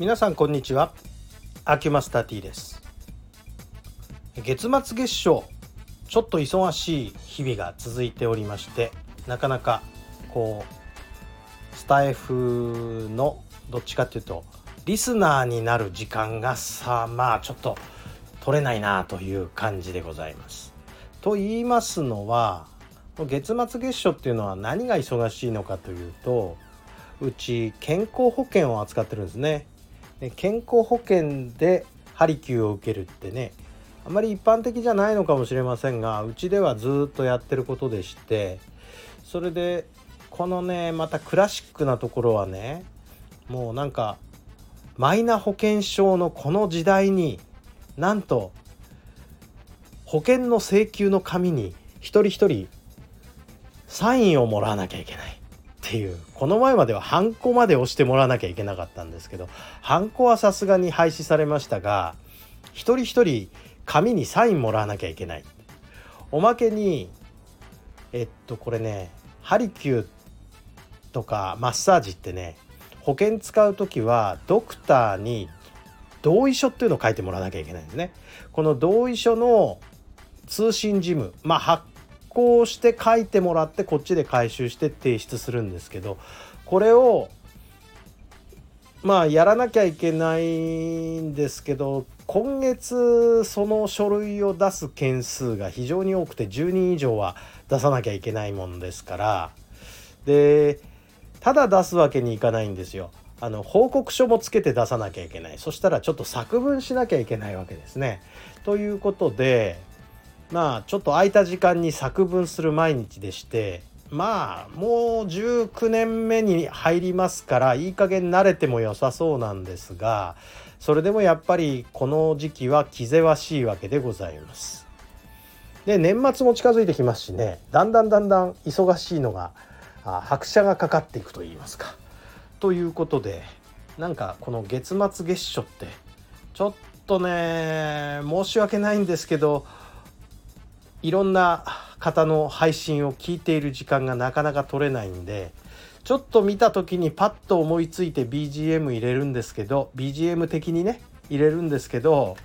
皆さんこんにちはアキュマスター T です月末月初ちょっと忙しい日々が続いておりましてなかなかこうスタイフのどっちかっていうとリスナーになる時間がさあまあちょっと取れないなという感じでございます。と言いますのは月末月初っていうのは何が忙しいのかというとうち健康保険を扱ってるんですね。で健康保険でハリキューを受けるってねあまり一般的じゃないのかもしれませんがうちではずっとやってることでしてそれでこのねまたクラシックなところはねもうなんかマイナ保険証のこの時代になんと保険の請求の紙に一人一人サインをもらわなきゃいけない。っていうこの前まではハンコまで押してもらわなきゃいけなかったんですけどハンコはさすがに廃止されましたが一人一人紙にサインもらわなきゃいけないおまけにえっとこれねハリキューとかマッサージってね保険使う時はドクターに同意書っていうのを書いてもらわなきゃいけないんですね。この同意書の通信事務まあ発行して書いてもらってこっちで回収して提出するんですけどこれをまあやらなきゃいけないんですけど今月その書類を出す件数が非常に多くて10人以上は出さなきゃいけないもんですからでただ出すわけにいかないんですよ。あの報告書もつけて出さなきゃいけないそしたらちょっと作文しなきゃいけないわけですね。ということでまあちょっと空いた時間に作文する毎日でしてまあもう19年目に入りますからいい加減慣れても良さそうなんですがそれでもやっぱりこの時期は気ぜわしいわけでございます。で年末も近づいてきますしねだんだんだんだん忙しいのが拍車がかかっていくと言いますか。ということでなんかこの月末月初ってちょっとね申し訳ないんですけどいろんな方の配信を聞いている時間がなかなか取れないんでちょっと見た時にパッと思いついて BGM 入れるんですけど BGM 的にね入れるんですけど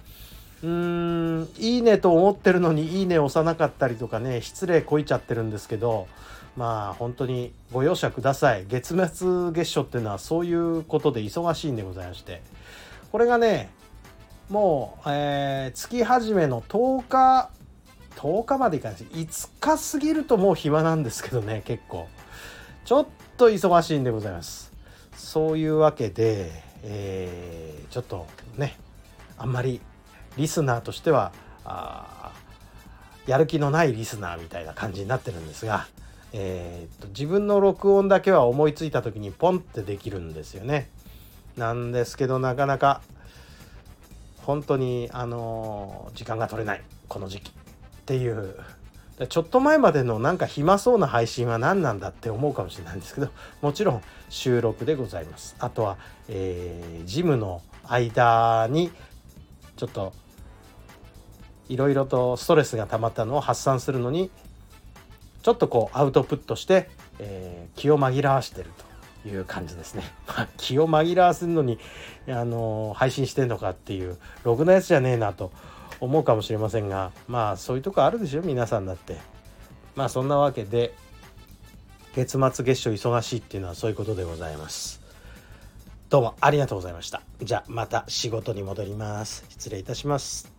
うーんいいねと思ってるのにいいね押さなかったりとかね失礼こいちゃってるんですけどまあ本当にご容赦ください。月末月初っていうのはそういうことで忙しいんでございまして。これがねもう、えー、月始めの10日10日までいかないです5日過ぎるともう暇なんですけどね結構。ちょっと忙しいんでございます。そういうわけで、えー、ちょっとねあんまりリスナーとしてはやる気のないリスナーみたいな感じになってるんですが、えー、と自分の録音だけは思いついた時にポンってできるんですよね。なんですけどなかなか本当にあの時間が取れないこの時期。っていう。ちょっと前までのなんか暇そうな配信は何なんだって思うかもしれないんですけどもちろん収録でございます。あとは、えー、ジムの間にちょっといろいろとストレスが溜まったのを発散するのにちょっとこうアウトプットして、えー、気を紛らわしてると。いう感じですね。気を紛らわせるのに、あの、配信してんのかっていうろくなやつじゃねえなと思うかもしれませんがまあそういうとこあるでしょ皆さんだって。まあそんなわけで月末月初忙しいっていうのはそういうことでございます。どうもありがとうございました。じゃあまた仕事に戻ります。失礼いたします。